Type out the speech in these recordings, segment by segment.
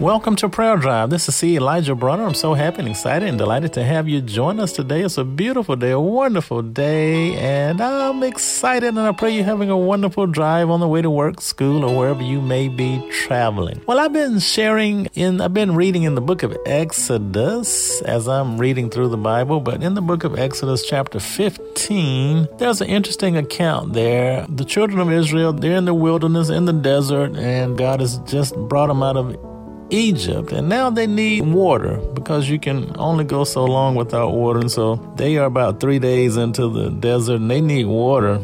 Welcome to Prayer Drive. This is C. Elijah Bronner. I'm so happy and excited and delighted to have you join us today. It's a beautiful day, a wonderful day, and I'm excited and I pray you're having a wonderful drive on the way to work, school, or wherever you may be traveling. Well, I've been sharing in, I've been reading in the book of Exodus as I'm reading through the Bible, but in the book of Exodus, chapter 15, there's an interesting account there. The children of Israel, they're in the wilderness, in the desert, and God has just brought them out of Egypt, and now they need water because you can only go so long without water. And so they are about three days into the desert and they need water.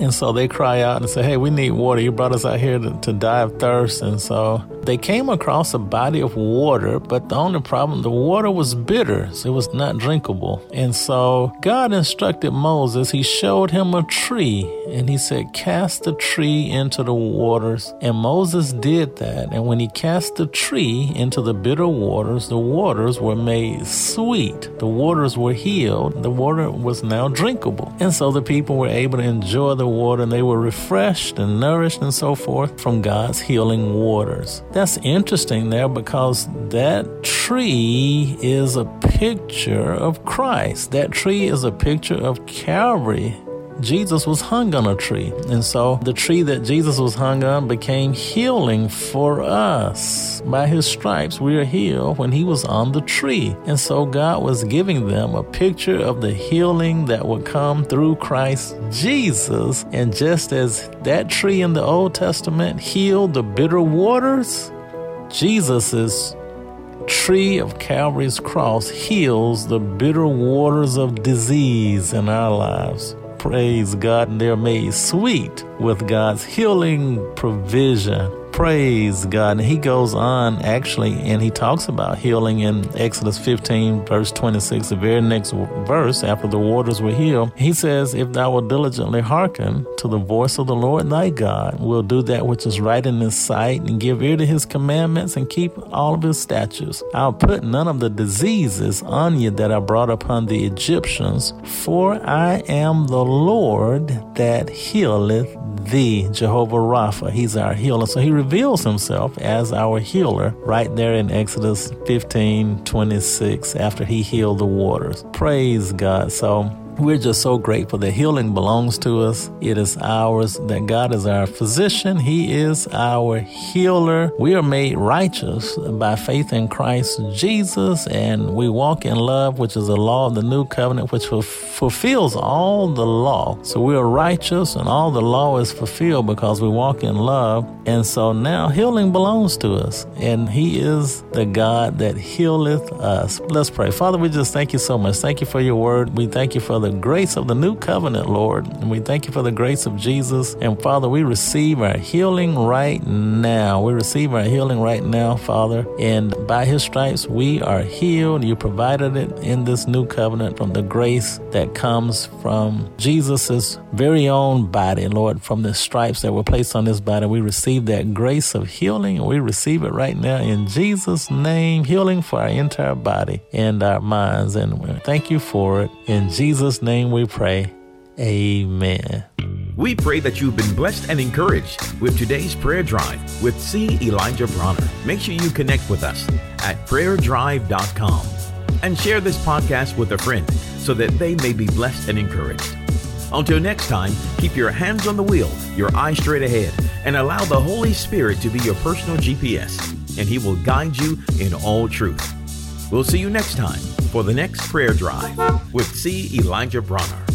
And so they cry out and say, Hey, we need water. You brought us out here to, to die of thirst. And so they came across a body of water, but the only problem, the water was bitter. So it was not drinkable. And so God instructed Moses, He showed him a tree and He said, Cast the tree into the waters. And Moses did that. And when he cast the tree into the bitter waters, the waters were made sweet. The waters were healed. The water was now drinkable. And so the people were able to enjoy the water and they were refreshed and nourished and so forth from God's healing waters. That's interesting there because that tree is a picture of Christ. That tree is a picture of Calvary Jesus was hung on a tree. And so the tree that Jesus was hung on became healing for us. By his stripes, we are healed when he was on the tree. And so God was giving them a picture of the healing that would come through Christ Jesus. And just as that tree in the Old Testament healed the bitter waters, Jesus' tree of Calvary's cross heals the bitter waters of disease in our lives praise God, and they're made sweet with God's healing provision praise God. And he goes on actually, and he talks about healing in Exodus 15, verse 26, the very next verse after the waters were healed. He says, If thou wilt diligently hearken to the voice of the Lord thy God, will do that which is right in his sight, and give ear to his commandments, and keep all of his statutes. I'll put none of the diseases on you that I brought upon the Egyptians, for I am the Lord that healeth thee, Jehovah Rapha. He's our healer. So he reveals himself as our healer right there in Exodus 15 26 after he healed the waters. Praise God. So we're just so grateful that healing belongs to us. It is ours, that God is our physician. He is our healer. We are made righteous by faith in Christ Jesus, and we walk in love, which is the law of the new covenant, which fulfills all the law. So we are righteous, and all the law is fulfilled because we walk in love. And so now healing belongs to us, and He is the God that healeth us. Let's pray. Father, we just thank you so much. Thank you for your word. We thank you for the grace of the new covenant, Lord. And we thank you for the grace of Jesus. And Father, we receive our healing right now. We receive our healing right now, Father. And by his stripes, we are healed. You provided it in this new covenant from the grace that comes from Jesus' very own body, Lord, from the stripes that were placed on his body. We receive that grace of healing and we receive it right now in Jesus' name, healing for our entire body and our minds. And we thank you for it. In Jesus' name we pray. Amen. We pray that you've been blessed and encouraged with today's prayer drive with C. Elijah Bronner. Make sure you connect with us at prayerdrive.com and share this podcast with a friend so that they may be blessed and encouraged. Until next time, keep your hands on the wheel, your eyes straight ahead, and allow the Holy Spirit to be your personal GPS, and He will guide you in all truth. We'll see you next time for the next prayer drive with C. Elijah Bronner.